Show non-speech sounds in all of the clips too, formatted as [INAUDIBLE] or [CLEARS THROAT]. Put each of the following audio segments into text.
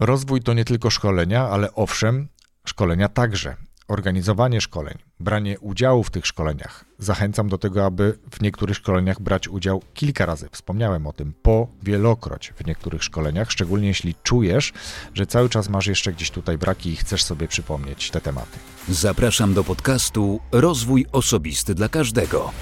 Rozwój to nie tylko szkolenia, ale owszem, szkolenia także. Organizowanie szkoleń, branie udziału w tych szkoleniach. Zachęcam do tego, aby w niektórych szkoleniach brać udział kilka razy. Wspomniałem o tym po wielokroć w niektórych szkoleniach, szczególnie jeśli czujesz, że cały czas masz jeszcze gdzieś tutaj braki i chcesz sobie przypomnieć te tematy. Zapraszam do podcastu Rozwój Osobisty dla Każdego.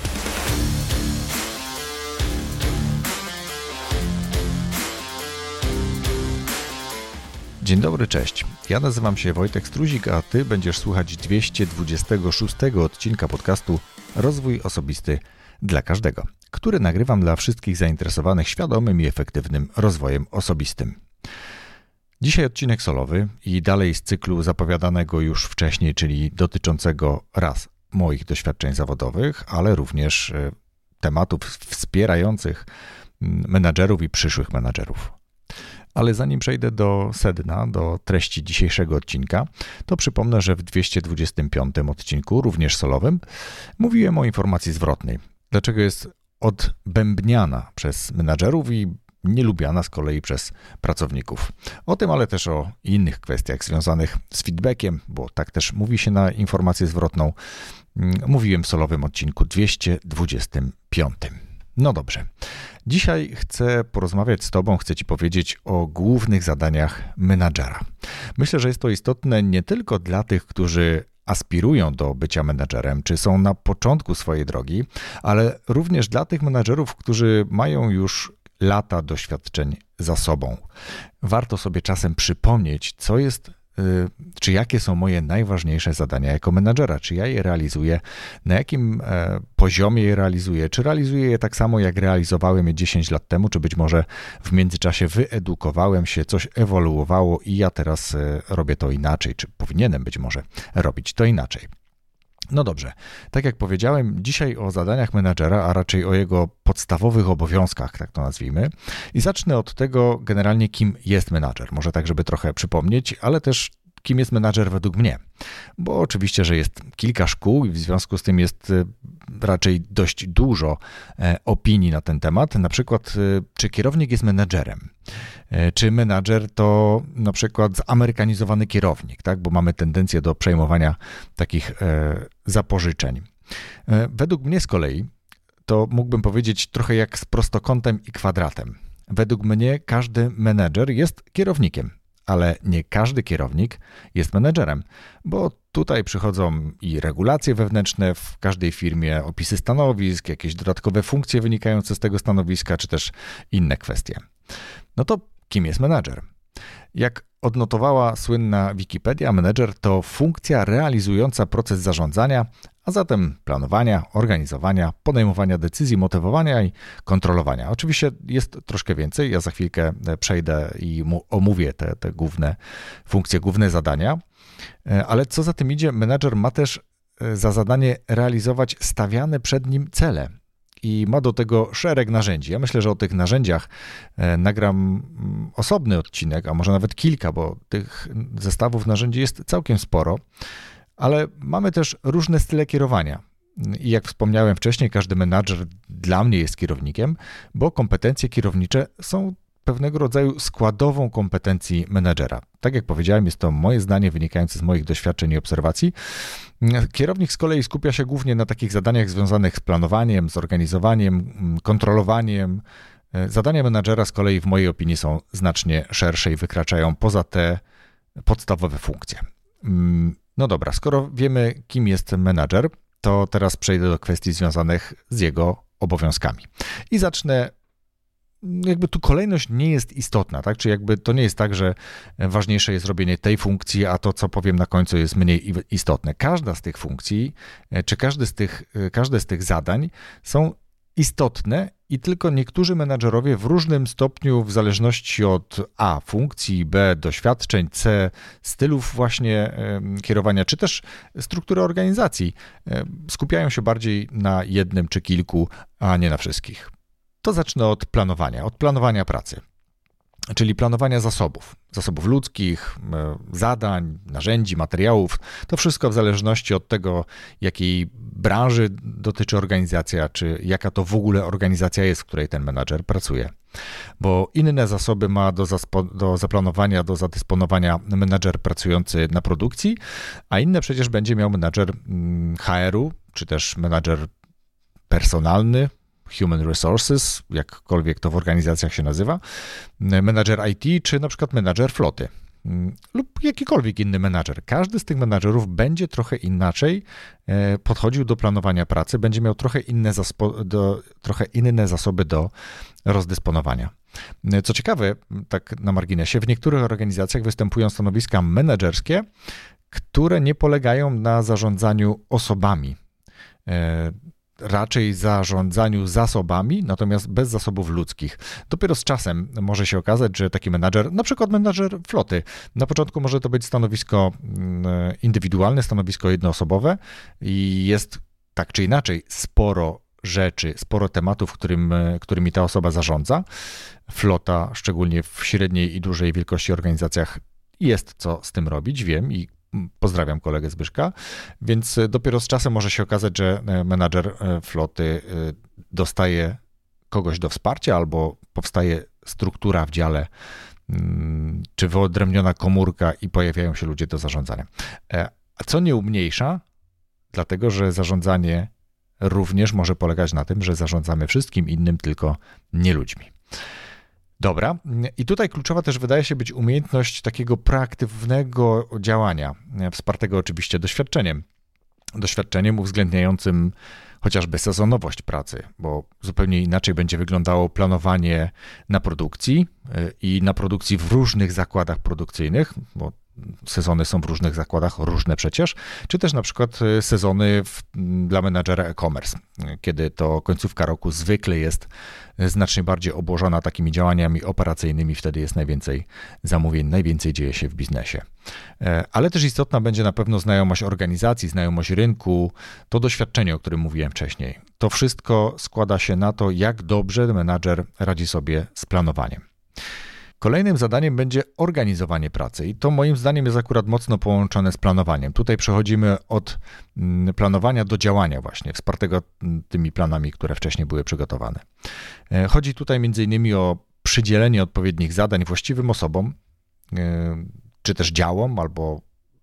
Dzień dobry, cześć. Ja nazywam się Wojtek Struzik, a Ty będziesz słuchać 226 odcinka podcastu Rozwój Osobisty dla Każdego, który nagrywam dla wszystkich zainteresowanych świadomym i efektywnym rozwojem osobistym. Dzisiaj odcinek solowy i dalej z cyklu zapowiadanego już wcześniej, czyli dotyczącego raz moich doświadczeń zawodowych, ale również e, tematów wspierających menadżerów i przyszłych menadżerów. Ale zanim przejdę do sedna, do treści dzisiejszego odcinka, to przypomnę, że w 225 odcinku, również solowym, mówiłem o informacji zwrotnej. Dlaczego jest odbębniana przez menadżerów i nielubiana z kolei przez pracowników. O tym, ale też o innych kwestiach związanych z feedbackiem, bo tak też mówi się na informację zwrotną, mm, mówiłem w solowym odcinku 225. No dobrze. Dzisiaj chcę porozmawiać z Tobą, chcę Ci powiedzieć o głównych zadaniach menadżera. Myślę, że jest to istotne nie tylko dla tych, którzy aspirują do bycia menedżerem, czy są na początku swojej drogi, ale również dla tych menedżerów, którzy mają już lata doświadczeń za sobą. Warto sobie czasem przypomnieć, co jest czy jakie są moje najważniejsze zadania jako menadżera, czy ja je realizuję, na jakim e, poziomie je realizuję, czy realizuję je tak samo, jak realizowałem je 10 lat temu, czy być może w międzyczasie wyedukowałem się, coś ewoluowało i ja teraz e, robię to inaczej, czy powinienem być może robić to inaczej. No dobrze, tak jak powiedziałem, dzisiaj o zadaniach menadżera, a raczej o jego podstawowych obowiązkach, tak to nazwijmy. I zacznę od tego generalnie, kim jest menadżer. Może tak, żeby trochę przypomnieć, ale też kim jest menadżer według mnie. Bo oczywiście, że jest kilka szkół i w związku z tym jest e, raczej dość dużo e, opinii na ten temat. Na przykład, e, czy kierownik jest menadżerem? Czy menadżer to na przykład zamerykanizowany kierownik, tak? bo mamy tendencję do przejmowania takich zapożyczeń. Według mnie z kolei to mógłbym powiedzieć trochę jak z prostokątem i kwadratem. Według mnie każdy menedżer jest kierownikiem ale nie każdy kierownik jest menedżerem, bo tutaj przychodzą i regulacje wewnętrzne w każdej firmie, opisy stanowisk, jakieś dodatkowe funkcje wynikające z tego stanowiska, czy też inne kwestie. No to kim jest menedżer? Jak odnotowała słynna Wikipedia, menedżer to funkcja realizująca proces zarządzania, a zatem planowania, organizowania, podejmowania decyzji, motywowania i kontrolowania. Oczywiście jest troszkę więcej, ja za chwilkę e, przejdę i omówię te, te główne funkcje, główne zadania, e, ale co za tym idzie, menedżer ma też e, za zadanie realizować stawiane przed nim cele i ma do tego szereg narzędzi. Ja myślę, że o tych narzędziach nagram mm, osobny odcinek, a może nawet kilka, bo tych zestawów narzędzi jest całkiem sporo ale mamy też różne style kierowania. I jak wspomniałem wcześniej, każdy menadżer dla mnie jest kierownikiem, bo kompetencje kierownicze są pewnego rodzaju składową kompetencji menedżera. Tak jak powiedziałem, jest to moje zdanie wynikające z moich doświadczeń i obserwacji. Kierownik z kolei skupia się głównie na takich zadaniach związanych z planowaniem, zorganizowaniem, kontrolowaniem. Zadania menadżera z kolei w mojej opinii są znacznie szersze i wykraczają poza te podstawowe funkcje. No dobra, skoro wiemy, kim jest menadżer, to teraz przejdę do kwestii związanych z jego obowiązkami. I zacznę jakby tu kolejność nie jest istotna, tak? Czy jakby to nie jest tak, że ważniejsze jest robienie tej funkcji, a to, co powiem na końcu, jest mniej istotne. Każda z tych funkcji, czy każdy z tych, każde z tych zadań są istotne i tylko niektórzy menadżerowie w różnym stopniu, w zależności od A funkcji, B doświadczeń, C stylów właśnie kierowania, czy też struktury organizacji, skupiają się bardziej na jednym czy kilku, a nie na wszystkich. To zacznę od planowania, od planowania pracy. Czyli planowania zasobów, zasobów ludzkich, e, zadań, narzędzi, materiałów. To wszystko w zależności od tego, jakiej branży dotyczy organizacja, czy jaka to w ogóle organizacja jest, w której ten menadżer pracuje. Bo inne zasoby ma do, do zaplanowania, do zadysponowania menadżer pracujący na produkcji, a inne przecież będzie miał menadżer mm, HR-u, czy też menadżer personalny, Human Resources, jakkolwiek to w organizacjach się nazywa, menadżer IT, czy na przykład menadżer floty lub jakikolwiek inny menadżer. Każdy z tych menadżerów będzie trochę inaczej e, podchodził do planowania pracy, będzie miał trochę inne, do, trochę inne zasoby do rozdysponowania. Co ciekawe, tak na marginesie, w niektórych organizacjach występują stanowiska menedżerskie, które nie polegają na zarządzaniu osobami. E, raczej zarządzaniu zasobami, natomiast bez zasobów ludzkich. Dopiero z czasem może się okazać, że taki menadżer, na przykład menadżer floty, na początku może to być stanowisko mm, indywidualne, stanowisko jednoosobowe i jest tak czy inaczej sporo rzeczy, sporo tematów, którym, którymi ta osoba zarządza. Flota, szczególnie w średniej i dużej wielkości organizacjach, jest co z tym robić, wiem i Pozdrawiam kolegę Zbyszka. Więc e, dopiero z czasem może się okazać, że e, menadżer e, floty dostaje kogoś do wsparcia albo powstaje struktura w dziale mm, czy wyodrębniona komórka i pojawiają się ludzie do zarządzania. A co nie umniejsza, dlatego że zarządzanie również może polegać na tym, że zarządzamy wszystkim innym, tylko nie ludźmi. Dobra. I tutaj kluczowa też wydaje się być umiejętność takiego proaktywnego działania, wspartego oczywiście doświadczeniem. Doświadczeniem uwzględniającym chociażby sezonowość pracy, bo zupełnie inaczej będzie wyglądało planowanie na produkcji y, i na produkcji w różnych zakładach produkcyjnych, bo sezony są w różnych zakładach, różne przecież, czy też na przykład y, sezony w, dla menadżera e-commerce, kiedy to końcówka roku zwykle jest znacznie bardziej obłożona takimi działaniami operacyjnymi, wtedy jest najwięcej zamówień, najwięcej dzieje się w biznesie. E, ale też istotna będzie na pewno znajomość organizacji, znajomość rynku, to doświadczenie, o którym mówiłem wcześniej. To wszystko składa się na to, jak dobrze menadżer radzi sobie z planowaniem. Kolejnym zadaniem będzie organizowanie pracy i to moim zdaniem jest akurat mocno połączone z planowaniem. Tutaj przechodzimy od mm, planowania do działania właśnie, wspartego mm, tymi planami, które wcześniej były przygotowane. E, chodzi tutaj m.in. o przydzielenie odpowiednich zadań właściwym osobom, e, czy też działom albo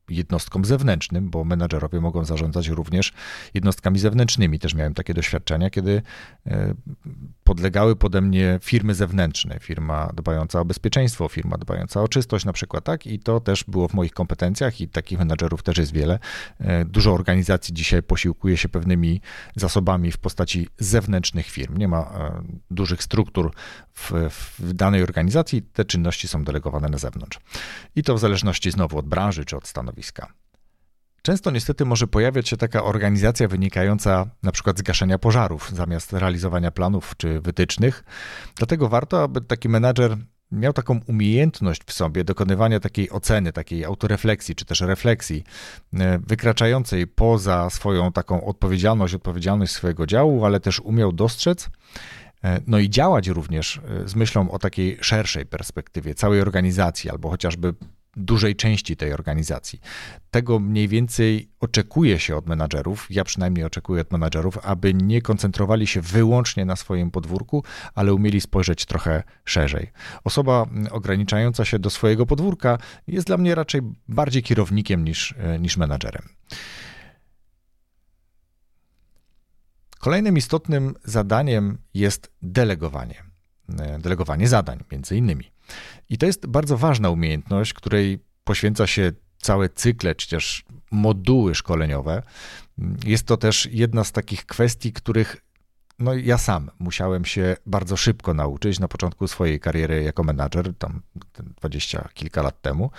jednostkom zewnętrznym, bo menadżerowie mogą zarządzać również jednostkami zewnętrznymi. Też miałem takie doświadczenia, kiedy e, podlegały pode mnie firmy zewnętrzne, firma dbająca o bezpieczeństwo, firma dbająca o czystość na przykład, tak? I to też było w moich kompetencjach i takich menadżerów też jest wiele. E, dużo organizacji dzisiaj posiłkuje się pewnymi zasobami w postaci zewnętrznych firm. Nie ma e, dużych struktur w, w danej organizacji, te czynności są delegowane na zewnątrz. I to w zależności znowu od branży czy od stanowiska. Często niestety może pojawiać się taka organizacja wynikająca na przykład z gaszenia pożarów zamiast realizowania planów czy wytycznych. Dlatego warto, aby taki menadżer miał taką umiejętność w sobie dokonywania takiej oceny, takiej autorefleksji czy też refleksji, e, wykraczającej poza swoją taką odpowiedzialność, odpowiedzialność swojego działu, ale też umiał dostrzec, e, no i działać również e, z myślą o takiej szerszej perspektywie całej organizacji, albo chociażby dużej części tej organizacji. Tego mniej więcej oczekuje się od menadżerów, ja przynajmniej oczekuję od menadżerów, aby nie koncentrowali się wyłącznie na swoim podwórku, ale umieli spojrzeć trochę szerzej. Osoba ograniczająca się do swojego podwórka jest dla mnie raczej bardziej kierownikiem niż, e, niż menadżerem. Kolejnym istotnym zadaniem jest delegowanie. E, delegowanie zadań, między innymi. I to jest bardzo ważna umiejętność, której poświęca się całe cykle, czy też moduły szkoleniowe. Jest to też jedna z takich kwestii, których no ja sam musiałem się bardzo szybko nauczyć na początku swojej kariery jako menadżer, tam dwadzieścia kilka lat temu.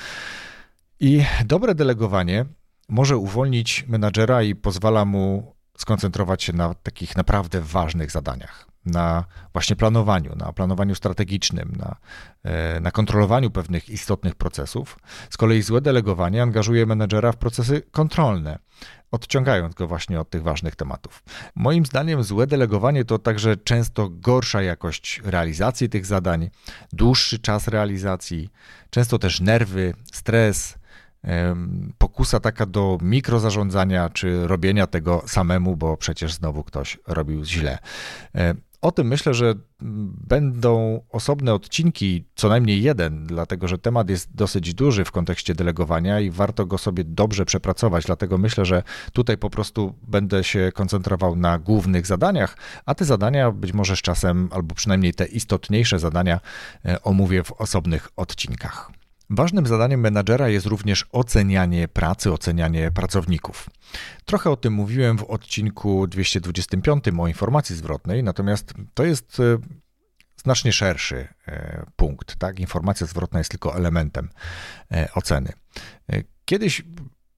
I dobre delegowanie może uwolnić menadżera i pozwala mu skoncentrować się na takich naprawdę ważnych zadaniach na właśnie planowaniu, na planowaniu strategicznym, na, e, na kontrolowaniu pewnych istotnych procesów. Z kolei złe delegowanie angażuje menedżera w procesy kontrolne, odciągając go właśnie od tych ważnych tematów. Moim zdaniem złe delegowanie to także często gorsza jakość realizacji tych zadań, dłuższy czas realizacji, często też nerwy, stres, pokusa taka do mikrozarządzania czy robienia tego samemu, bo przecież znowu ktoś robił źle. O tym myślę, że będą osobne odcinki, co najmniej jeden, dlatego że temat jest dosyć duży w kontekście delegowania i warto go sobie dobrze przepracować. Dlatego myślę, że tutaj po prostu będę się koncentrował na głównych zadaniach, a te zadania być może z czasem, albo przynajmniej te istotniejsze zadania, e, omówię w osobnych odcinkach. Ważnym zadaniem menadżera jest również ocenianie pracy, ocenianie pracowników. Trochę o tym mówiłem w odcinku 225 o informacji zwrotnej, natomiast to jest e, znacznie szerszy e, punkt. Tak? Informacja zwrotna jest tylko elementem e, oceny. Kiedyś,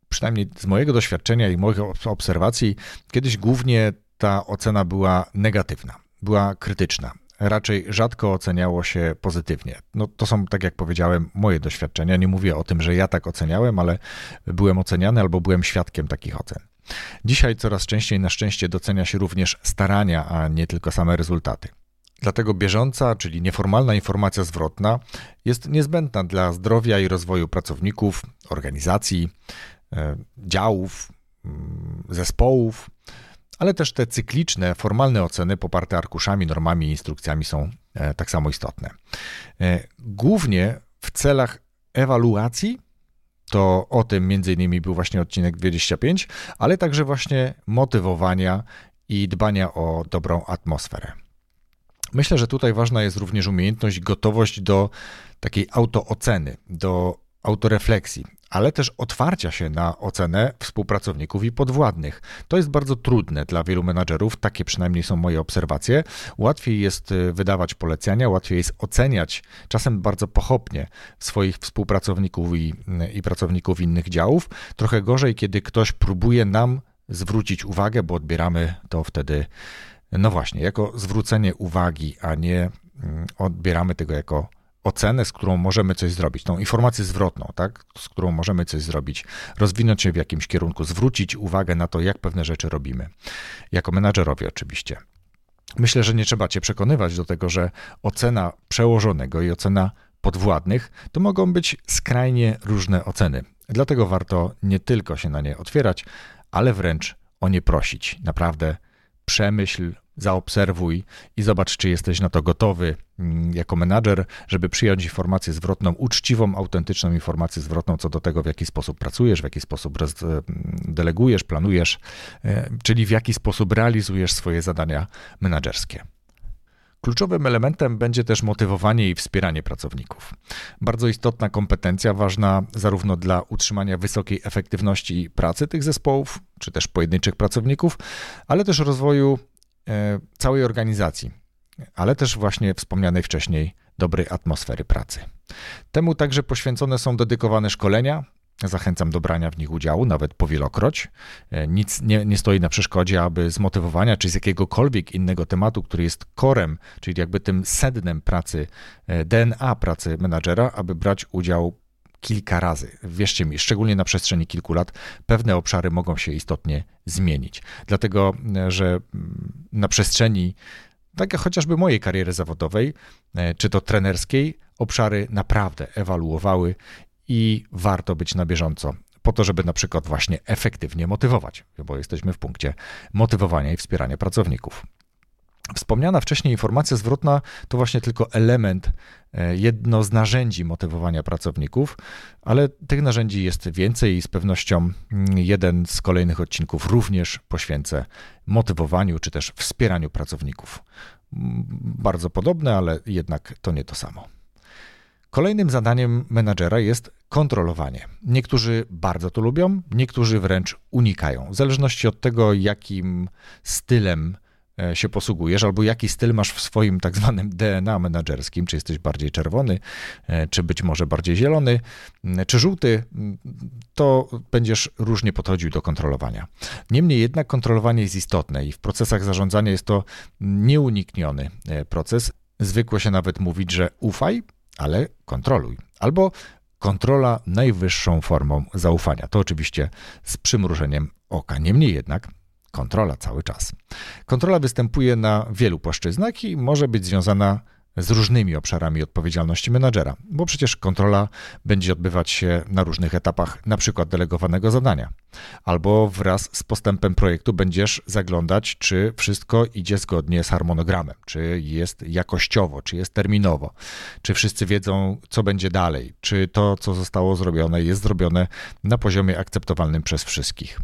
przynajmniej z mojego doświadczenia i moich obserwacji, kiedyś głównie ta ocena była negatywna, była krytyczna raczej rzadko oceniało się pozytywnie. No, to są, tak jak powiedziałem, moje doświadczenia. Nie mówię o tym, że ja tak oceniałem, ale byłem oceniany albo byłem świadkiem takich ocen. Dzisiaj coraz częściej na szczęście docenia się również starania, a nie tylko same rezultaty. Dlatego bieżąca, czyli nieformalna informacja zwrotna jest niezbędna dla zdrowia i rozwoju pracowników, organizacji, e, działów, mm, zespołów, ale też te cykliczne, formalne oceny poparte arkuszami, normami i instrukcjami są e, tak samo istotne. E, głównie w celach ewaluacji, to o tym między innymi był właśnie odcinek 25, ale także właśnie motywowania i dbania o dobrą atmosferę. Myślę, że tutaj ważna jest również umiejętność, gotowość do takiej autooceny, do autorefleksji, ale też otwarcia się na ocenę współpracowników i podwładnych. To jest bardzo trudne dla wielu menadżerów, takie przynajmniej są moje obserwacje. Łatwiej jest y, wydawać polecenia, łatwiej jest oceniać, czasem bardzo pochopnie, swoich współpracowników i, y, i pracowników innych działów. Trochę gorzej, kiedy ktoś próbuje nam zwrócić uwagę, bo odbieramy to wtedy, no właśnie, jako zwrócenie uwagi, a nie mm, odbieramy tego jako ocenę, z którą możemy coś zrobić, tą informację zwrotną, tak, z którą możemy coś zrobić, rozwinąć się w jakimś kierunku, zwrócić uwagę na to, jak pewne rzeczy robimy. Jako menadżerowie oczywiście. Myślę, że nie trzeba cię przekonywać do tego, że ocena przełożonego i ocena podwładnych to mogą być skrajnie różne oceny. Dlatego warto nie tylko się na nie otwierać, ale wręcz o nie prosić. Naprawdę przemyśl, zaobserwuj i zobacz, czy jesteś na to gotowy mm, jako menadżer, żeby przyjąć informację zwrotną, uczciwą, autentyczną informację zwrotną co do tego, w jaki sposób pracujesz, w jaki sposób e, delegujesz, planujesz, e, czyli w jaki sposób realizujesz swoje zadania menadżerskie. Kluczowym elementem będzie też motywowanie i wspieranie pracowników. Bardzo istotna kompetencja, ważna zarówno dla utrzymania wysokiej efektywności pracy tych zespołów, czy też pojedynczych pracowników, ale też rozwoju całej organizacji, ale też właśnie wspomnianej wcześniej dobrej atmosfery pracy. Temu także poświęcone są dedykowane szkolenia. Zachęcam do brania w nich udziału, nawet powielokroć. E, nic nie, nie stoi na przeszkodzie, aby z motywowania czy z jakiegokolwiek innego tematu, który jest korem, czyli jakby tym sednem pracy, e, DNA pracy menadżera, aby brać udział kilka razy. Wierzcie mi, szczególnie na przestrzeni kilku lat, pewne obszary mogą się istotnie zmienić. Dlatego, że mm, na przestrzeni tak jak chociażby mojej kariery zawodowej, e, czy to trenerskiej, obszary naprawdę ewaluowały i warto być na bieżąco po to, żeby na przykład właśnie efektywnie motywować, bo jesteśmy w punkcie motywowania i wspierania pracowników. Wspomniana wcześniej informacja zwrotna to właśnie tylko element, e, jedno z narzędzi motywowania pracowników, ale tych narzędzi jest więcej i z pewnością mm, jeden z kolejnych odcinków również poświęcę motywowaniu czy też wspieraniu pracowników. Mm, bardzo podobne, ale jednak to nie to samo. Kolejnym zadaniem menadżera jest kontrolowanie. Niektórzy bardzo to lubią, niektórzy wręcz unikają, w zależności od tego, jakim stylem się posługujesz, albo jaki styl masz w swoim tak zwanym DNA menedżerskim, czy jesteś bardziej czerwony, e, czy być może bardziej zielony, czy żółty, to będziesz różnie podchodził do kontrolowania. Niemniej jednak kontrolowanie jest istotne i w procesach zarządzania jest to nieunikniony e, proces. Zwykło się nawet mówić, że ufaj, ale kontroluj. Albo kontrola najwyższą formą zaufania. To oczywiście z przymrużeniem oka. Niemniej jednak kontrola cały czas. Kontrola występuje na wielu płaszczyznach i może być związana z różnymi obszarami odpowiedzialności menadżera, bo przecież kontrola będzie odbywać się na różnych etapach, na przykład delegowanego zadania, albo wraz z postępem projektu będziesz zaglądać, czy wszystko idzie zgodnie z harmonogramem, czy jest jakościowo, czy jest terminowo, czy wszyscy wiedzą, co będzie dalej, czy to, co zostało zrobione, jest zrobione na poziomie akceptowalnym przez wszystkich.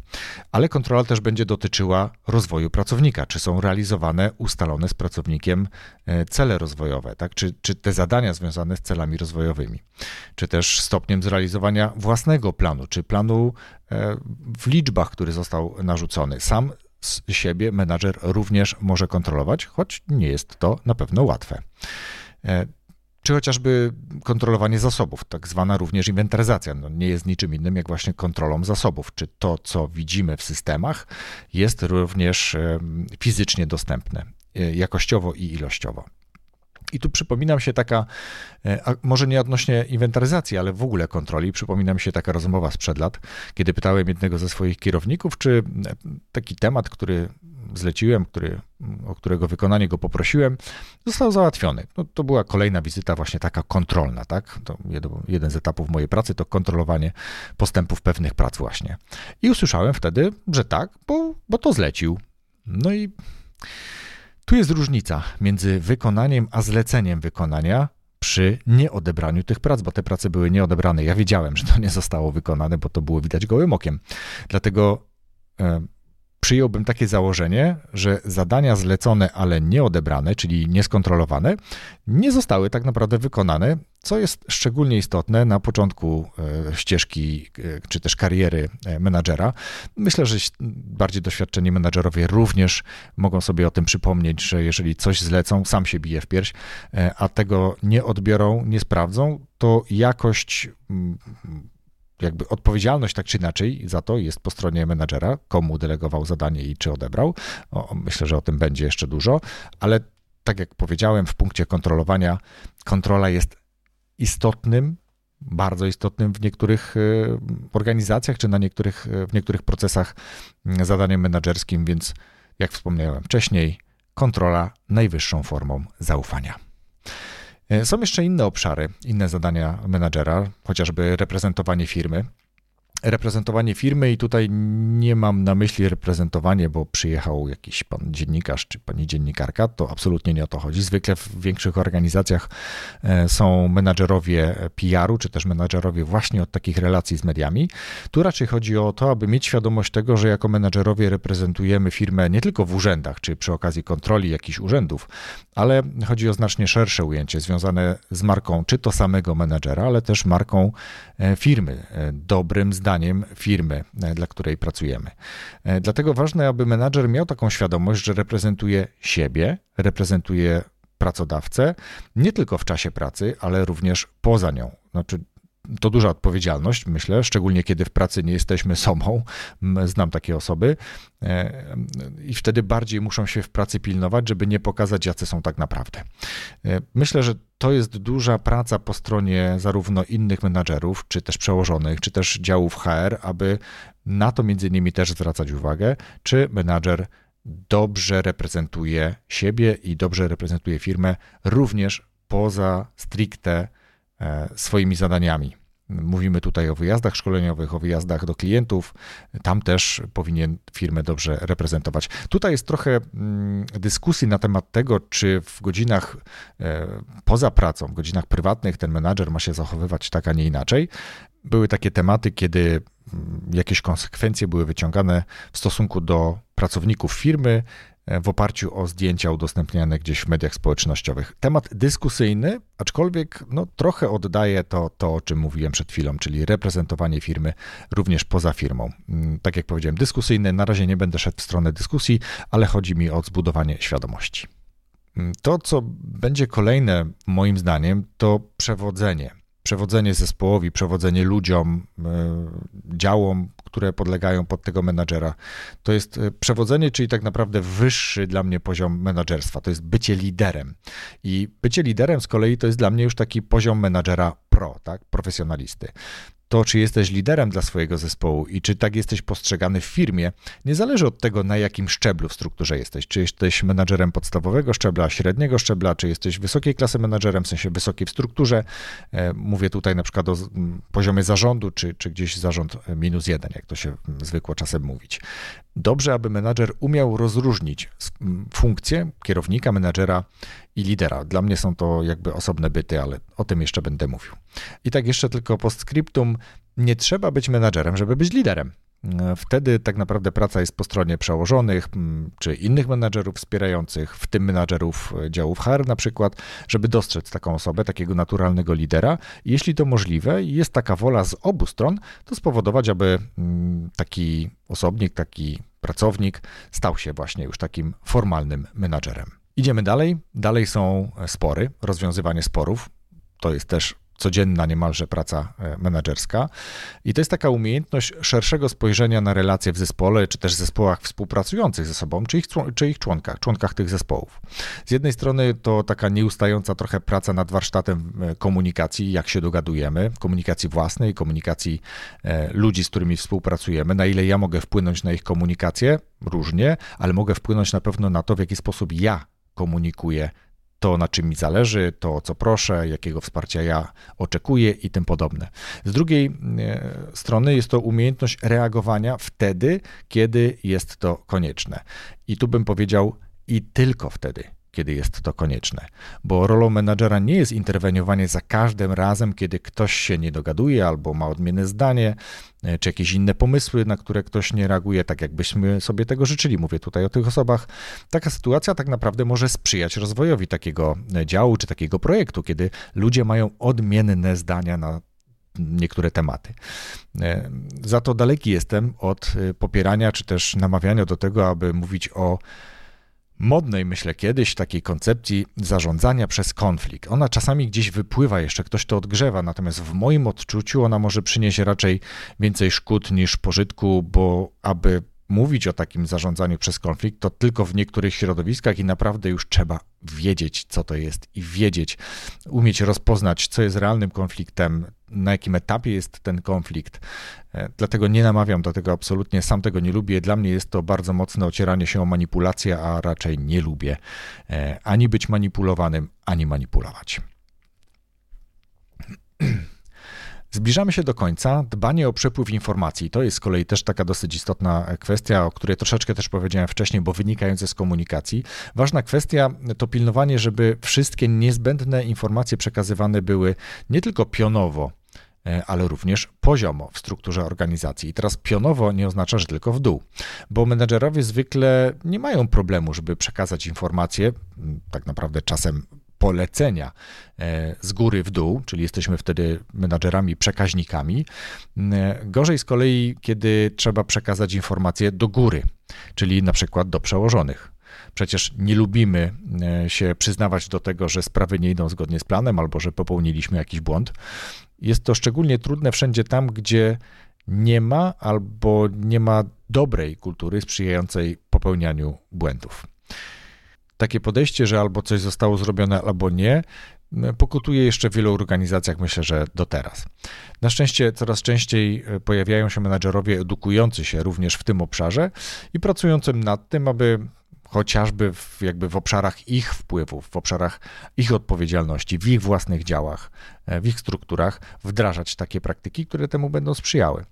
Ale kontrola też będzie dotyczyła rozwoju pracownika, czy są realizowane ustalone z pracownikiem e, cele rozwojowe tak? Czy, czy te zadania związane z celami rozwojowymi, czy też stopniem zrealizowania własnego planu, czy planu e, w liczbach, który został narzucony. Sam z siebie menadżer również może kontrolować, choć nie jest to na pewno łatwe. E, czy chociażby kontrolowanie zasobów, tak zwana również inwentaryzacja, no nie jest niczym innym jak właśnie kontrolą zasobów. Czy to, co widzimy w systemach, jest również fizycznie dostępne, e, jakościowo i ilościowo. I tu przypominam się taka, e, może nie odnośnie inwentaryzacji, ale w ogóle kontroli, przypominam się taka rozmowa sprzed lat, kiedy pytałem jednego ze swoich kierowników, czy e, taki temat, który zleciłem, który, o którego wykonanie go poprosiłem, został załatwiony. No, to była kolejna wizyta właśnie taka kontrolna, tak? To jeden z etapów mojej pracy to kontrolowanie postępów pewnych prac właśnie. I usłyszałem wtedy, że tak, bo, bo to zlecił. No i tu jest różnica między wykonaniem a zleceniem wykonania przy nieodebraniu tych prac, bo te prace były nieodebrane. Ja wiedziałem, że to nie zostało wykonane, bo to było widać gołym okiem. Dlatego przyjąłbym takie założenie, że zadania zlecone, ale nieodebrane, czyli nieskontrolowane, nie zostały tak naprawdę wykonane, co jest szczególnie istotne na początku e, ścieżki e, czy też kariery e, menadżera. Myślę, że bardziej doświadczeni menadżerowie również mogą sobie o tym przypomnieć, że jeżeli coś zlecą, sam się bije w pierś, a tego nie odbiorą, nie sprawdzą, to jakość jakby odpowiedzialność tak czy inaczej za to jest po stronie menadżera, komu delegował zadanie i czy odebrał. O, myślę, że o tym będzie jeszcze dużo, ale tak jak powiedziałem, w punkcie kontrolowania, kontrola jest istotnym, bardzo istotnym w niektórych y, organizacjach czy na niektórych, w niektórych procesach y, zadaniem menedżerskim, więc jak wspomniałem wcześniej, kontrola najwyższą formą zaufania. E, są jeszcze inne obszary, inne zadania menadżera, chociażby reprezentowanie firmy reprezentowanie firmy i tutaj nie mam na myśli reprezentowanie, bo przyjechał jakiś pan dziennikarz czy pani dziennikarka, to absolutnie nie o to chodzi. Zwykle w większych organizacjach e, są menadżerowie PR-u, czy też menadżerowie właśnie od takich relacji z mediami. Tu raczej chodzi o to, aby mieć świadomość tego, że jako menadżerowie reprezentujemy firmę nie tylko w urzędach, czy przy okazji kontroli jakichś urzędów, ale chodzi o znacznie szersze ujęcie związane z marką czy to samego menadżera, ale też marką e, firmy, e, dobrym zdaniem zdaniem firmy, e, dla której pracujemy. E, dlatego ważne, aby menadżer miał taką świadomość, że reprezentuje siebie, reprezentuje pracodawcę, nie tylko w czasie pracy, ale również poza nią. Znaczy, to duża odpowiedzialność, myślę, szczególnie kiedy w pracy nie jesteśmy sobą. Znam takie osoby e, i wtedy bardziej muszą się w pracy pilnować, żeby nie pokazać, jacy są tak naprawdę. E, myślę, że to jest duża praca po stronie zarówno innych menadżerów, czy też przełożonych, czy też działów HR, aby na to między innymi też zwracać uwagę, czy menadżer dobrze reprezentuje siebie i dobrze reprezentuje firmę również poza stricte swoimi zadaniami. Mówimy tutaj o wyjazdach szkoleniowych, o wyjazdach do klientów. Tam też powinien firmę dobrze reprezentować. Tutaj jest trochę mm, dyskusji na temat tego, czy w godzinach e, poza pracą, w godzinach prywatnych ten menadżer ma się zachowywać tak, a nie inaczej. Były takie tematy, kiedy mm, jakieś konsekwencje były wyciągane w stosunku do pracowników firmy, E, w oparciu o zdjęcia udostępniane gdzieś w mediach społecznościowych. Temat dyskusyjny, aczkolwiek no, trochę oddaje to, to, o czym mówiłem przed chwilą, czyli reprezentowanie firmy również poza firmą. Mm, tak jak powiedziałem, dyskusyjny, na razie nie będę szedł w stronę dyskusji, ale chodzi mi o zbudowanie świadomości. Mm, to, co będzie kolejne, moim zdaniem, to przewodzenie. Przewodzenie zespołowi, przewodzenie ludziom, e, działom, które podlegają pod tego menadżera. To jest e, przewodzenie, czyli tak naprawdę wyższy dla mnie poziom menadżerstwa. To jest bycie liderem. I bycie liderem z kolei to jest dla mnie już taki poziom menadżera pro, tak, profesjonalisty to, czy jesteś liderem dla swojego zespołu i czy tak jesteś postrzegany w firmie, nie zależy od tego, na jakim szczeblu w strukturze jesteś. Czy jesteś menadżerem podstawowego szczebla, średniego szczebla, czy jesteś wysokiej klasy menadżerem, w sensie wysokiej w strukturze. E, mówię tutaj na przykład o poziomie zarządu, czy, czy gdzieś zarząd minus jeden, jak to się zwykło czasem mówić. Dobrze, aby menadżer umiał rozróżnić funkcję kierownika, menadżera i lidera. Dla mnie są to jakby osobne byty, ale o tym jeszcze będę mówił. I tak jeszcze tylko postscriptum. Nie trzeba być menadżerem, żeby być liderem. Wtedy tak naprawdę praca jest po stronie przełożonych czy innych menadżerów wspierających, w tym menadżerów działów HR na przykład, żeby dostrzec taką osobę, takiego naturalnego lidera. Jeśli to możliwe i jest taka wola z obu stron, to spowodować, aby taki osobnik, taki pracownik stał się właśnie już takim formalnym menadżerem. Idziemy dalej. Dalej są spory, rozwiązywanie sporów. To jest też codzienna niemalże praca e, menedżerska. I to jest taka umiejętność szerszego spojrzenia na relacje w zespole, czy też zespołach współpracujących ze sobą, czy ich, czy ich członkach, członkach tych zespołów. Z jednej strony to taka nieustająca trochę praca nad warsztatem e, komunikacji, jak się dogadujemy, komunikacji własnej, komunikacji e, ludzi, z którymi współpracujemy, na ile ja mogę wpłynąć na ich komunikację, różnie, ale mogę wpłynąć na pewno na to, w jaki sposób ja komunikuję to, na czym mi zależy, to, co proszę, jakiego wsparcia ja oczekuję i tym podobne. Z drugiej e, strony jest to umiejętność reagowania wtedy, kiedy jest to konieczne. I tu bym powiedział i tylko wtedy, kiedy jest to konieczne. Bo rolą menadżera nie jest interweniowanie za każdym razem, kiedy ktoś się nie dogaduje albo ma odmienne zdanie, e, czy jakieś inne pomysły, na które ktoś nie reaguje tak, jakbyśmy sobie tego życzyli. Mówię tutaj o tych osobach. Taka sytuacja tak naprawdę może sprzyjać rozwojowi takiego e, działu czy takiego projektu, kiedy ludzie mają odmienne zdania na niektóre tematy. E, za to daleki jestem od popierania czy też namawiania do tego, aby mówić o modnej, myślę, kiedyś takiej koncepcji zarządzania przez konflikt. Ona czasami gdzieś wypływa, jeszcze ktoś to odgrzewa, natomiast w moim odczuciu ona może przynieść raczej więcej szkód niż pożytku, bo aby mówić o takim zarządzaniu przez konflikt, to tylko w niektórych środowiskach i naprawdę już trzeba wiedzieć, co to jest i wiedzieć, umieć rozpoznać, co jest realnym konfliktem, na jakim etapie jest ten konflikt. E, dlatego nie namawiam do tego absolutnie, sam tego nie lubię. Dla mnie jest to bardzo mocne ocieranie się o manipulację, a raczej nie lubię e, ani być manipulowanym, ani manipulować. [CLEARS THROAT] Zbliżamy się do końca. Dbanie o przepływ informacji to jest z kolei też taka dosyć istotna kwestia, o której troszeczkę też powiedziałem wcześniej, bo wynikające z komunikacji. Ważna kwestia to pilnowanie, żeby wszystkie niezbędne informacje przekazywane były nie tylko pionowo, e, ale również poziomo w strukturze organizacji. I teraz pionowo nie oznacza, że tylko w dół, bo menedżerowie zwykle nie mają problemu, żeby przekazać informacje, tak naprawdę czasem polecenia e, z góry w dół, czyli jesteśmy wtedy menadżerami, przekaźnikami. E, gorzej z kolei, kiedy trzeba przekazać informacje do góry, czyli na przykład do przełożonych. Przecież nie lubimy e, się przyznawać do tego, że sprawy nie idą zgodnie z planem albo że popełniliśmy jakiś błąd. Jest to szczególnie trudne wszędzie tam, gdzie nie ma albo nie ma dobrej kultury sprzyjającej popełnianiu błędów takie podejście, że albo coś zostało zrobione, albo nie, pokutuje jeszcze w wielu organizacjach, myślę, że do teraz. Na szczęście coraz częściej e, pojawiają się menadżerowie edukujący się również w tym obszarze i pracującym nad tym, aby chociażby w, jakby w obszarach ich wpływów, w obszarach ich odpowiedzialności, w ich własnych działach, e, w ich strukturach wdrażać takie praktyki, które temu będą sprzyjały.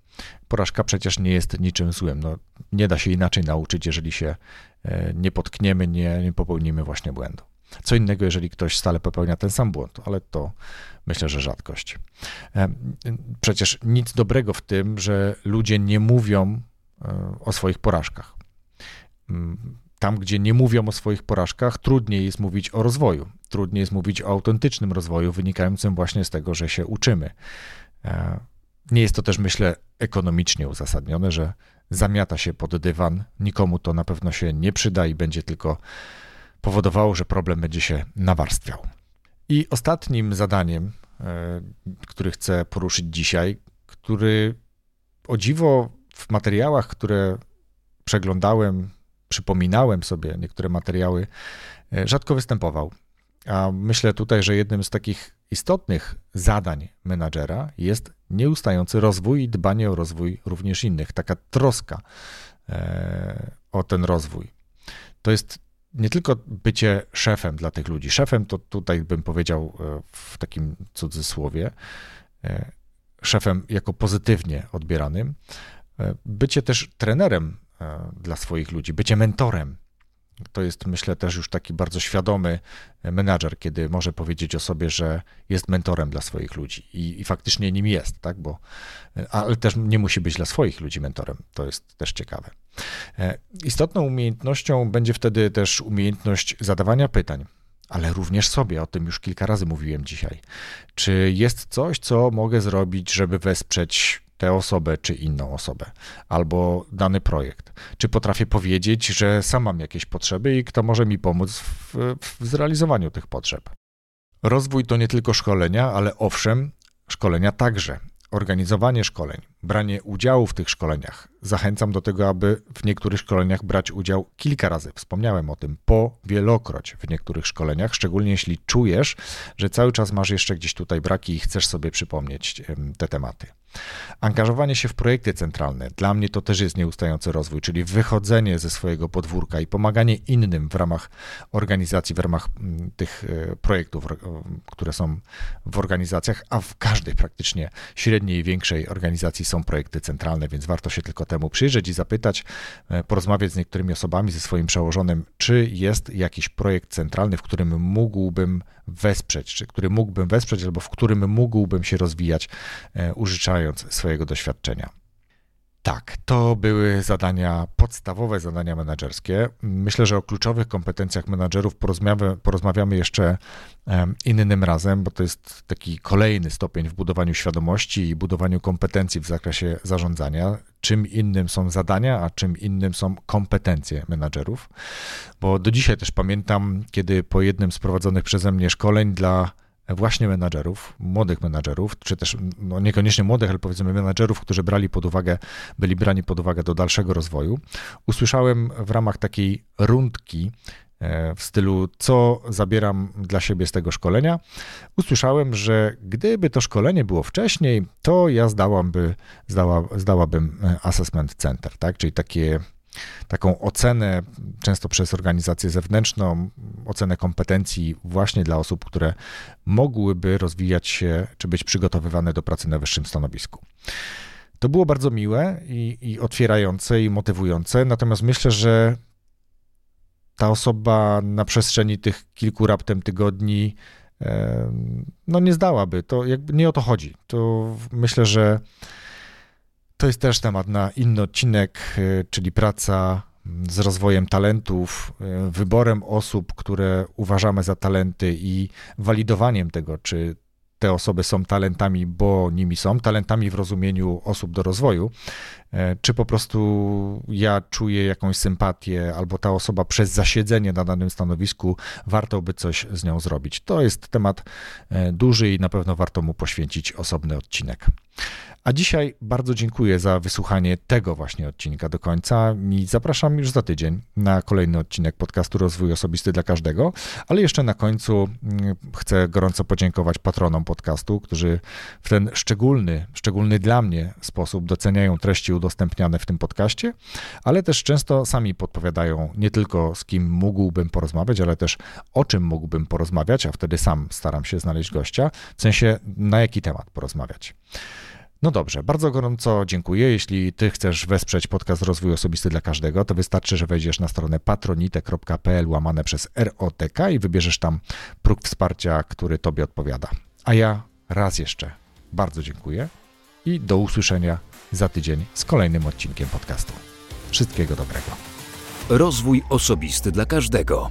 Porażka przecież nie jest niczym złym. No, nie da się inaczej nauczyć, jeżeli się nie potkniemy, nie, nie popełnimy właśnie błędu. Co innego, jeżeli ktoś stale popełnia ten sam błąd, ale to myślę, że rzadkość. E, przecież nic dobrego w tym, że ludzie nie mówią o swoich porażkach. Mm, tam, gdzie nie mówią o swoich porażkach, trudniej jest mówić o rozwoju. Trudniej jest mówić o autentycznym rozwoju, wynikającym właśnie z tego, że się uczymy. E, nie jest to też, myślę, ekonomicznie uzasadnione, że zamiata się pod dywan. Nikomu to na pewno się nie przyda i będzie tylko powodowało, że problem będzie się nawarstwiał. I ostatnim zadaniem który chcę poruszyć dzisiaj, który o dziwo w materiałach, które przeglądałem, przypominałem sobie niektóre materiały, e, rzadko występował. A myślę tutaj, że jednym z takich istotnych zadań menadżera jest nieustający rozwój i dbanie o rozwój również innych, taka troska e, o ten rozwój. To jest nie tylko bycie szefem dla tych ludzi. Szefem to tutaj bym powiedział e, w takim cudzysłowie, szefem jako pozytywnie odbieranym, bycie też trenerem dla swoich ludzi, bycie mentorem. To jest, myślę, też już taki bardzo świadomy menadżer, kiedy może powiedzieć o sobie, że jest mentorem dla swoich ludzi i, i faktycznie nim jest, tak? Bo, ale też nie musi być dla swoich ludzi mentorem. To jest też ciekawe. E, istotną umiejętnością będzie wtedy też umiejętność zadawania pytań ale również sobie. O tym już kilka razy mówiłem dzisiaj. Czy jest coś, co mogę zrobić, żeby wesprzeć tę osobę czy inną osobę, albo dany projekt? Czy potrafię powiedzieć, że sam mam jakieś potrzeby i kto może mi pomóc w, w zrealizowaniu tych potrzeb? Rozwój to nie tylko szkolenia, ale owszem, szkolenia także organizowanie szkoleń, branie udziału w tych szkoleniach. Zachęcam do tego, aby w niektórych szkoleniach brać udział kilka razy. Wspomniałem o tym, po wielokroć w niektórych szkoleniach, szczególnie jeśli czujesz, że cały czas masz jeszcze gdzieś tutaj braki i chcesz sobie przypomnieć te tematy. Angażowanie się w projekty centralne, dla mnie to też jest nieustający rozwój, czyli wychodzenie ze swojego podwórka i pomaganie innym w ramach organizacji, w ramach mm, tych e, projektów, które są w organizacjach, a w każdej praktycznie średniej i większej organizacji są projekty centralne, więc warto się tylko temu przyjrzeć i zapytać, e, porozmawiać z niektórymi osobami, ze swoim przełożonym, czy jest jakiś projekt centralny, w którym mógłbym wesprzeć, czy który mógłbym wesprzeć, albo w którym mógłbym się rozwijać, e, użyczając swojego doświadczenia. Tak, to były zadania podstawowe, zadania menedżerskie. Myślę, że o kluczowych kompetencjach menedżerów porozmawiamy, porozmawiamy jeszcze innym razem, bo to jest taki kolejny stopień w budowaniu świadomości i budowaniu kompetencji w zakresie zarządzania. Czym innym są zadania, a czym innym są kompetencje menedżerów. Bo do dzisiaj też pamiętam, kiedy po jednym z prowadzonych przeze mnie szkoleń dla właśnie menadżerów, młodych menadżerów, czy też no niekoniecznie młodych, ale powiedzmy menadżerów, którzy brali pod uwagę, byli brani pod uwagę do dalszego rozwoju. Usłyszałem w ramach takiej rundki e, w stylu, co zabieram dla siebie z tego szkolenia, usłyszałem, że gdyby to szkolenie było wcześniej, to ja zdała, zdałabym e, assessment center, tak? czyli takie taką ocenę, często przez organizację zewnętrzną, ocenę kompetencji właśnie dla osób, które mogłyby rozwijać się czy być przygotowywane do pracy na wyższym stanowisku. To było bardzo miłe i, i otwierające i motywujące, natomiast myślę, że ta osoba na przestrzeni tych kilku raptem tygodni no nie zdałaby. To jakby nie o to chodzi. To myślę, że to jest też temat na inny odcinek, e, czyli praca z rozwojem talentów, e, wyborem osób, które uważamy za talenty i walidowaniem tego, czy te osoby są talentami, bo nimi są, talentami w rozumieniu osób do rozwoju, e, czy po prostu ja czuję jakąś sympatię, albo ta osoba przez zasiedzenie na danym stanowisku warto by coś z nią zrobić. To jest temat duży i na pewno warto mu poświęcić osobny odcinek. A dzisiaj bardzo dziękuję za wysłuchanie tego właśnie odcinka do końca i zapraszam już za tydzień na kolejny odcinek podcastu Rozwój Osobisty dla Każdego. Ale jeszcze na końcu mm, chcę gorąco podziękować patronom podcastu, którzy w ten szczególny, szczególny dla mnie sposób doceniają treści udostępniane w tym podcaście, ale też często sami podpowiadają nie tylko z kim mógłbym porozmawiać, ale też o czym mógłbym porozmawiać, a wtedy sam staram się znaleźć gościa, w sensie na jaki temat porozmawiać. No dobrze, bardzo gorąco dziękuję. Jeśli ty chcesz wesprzeć podcast Rozwój Osobisty dla Każdego, to wystarczy, że wejdziesz na stronę patronite.pl łamane przez ROTK i wybierzesz tam próg wsparcia, który tobie odpowiada. A ja raz jeszcze bardzo dziękuję i do usłyszenia za tydzień z kolejnym odcinkiem podcastu. Wszystkiego dobrego. Rozwój Osobisty dla Każdego.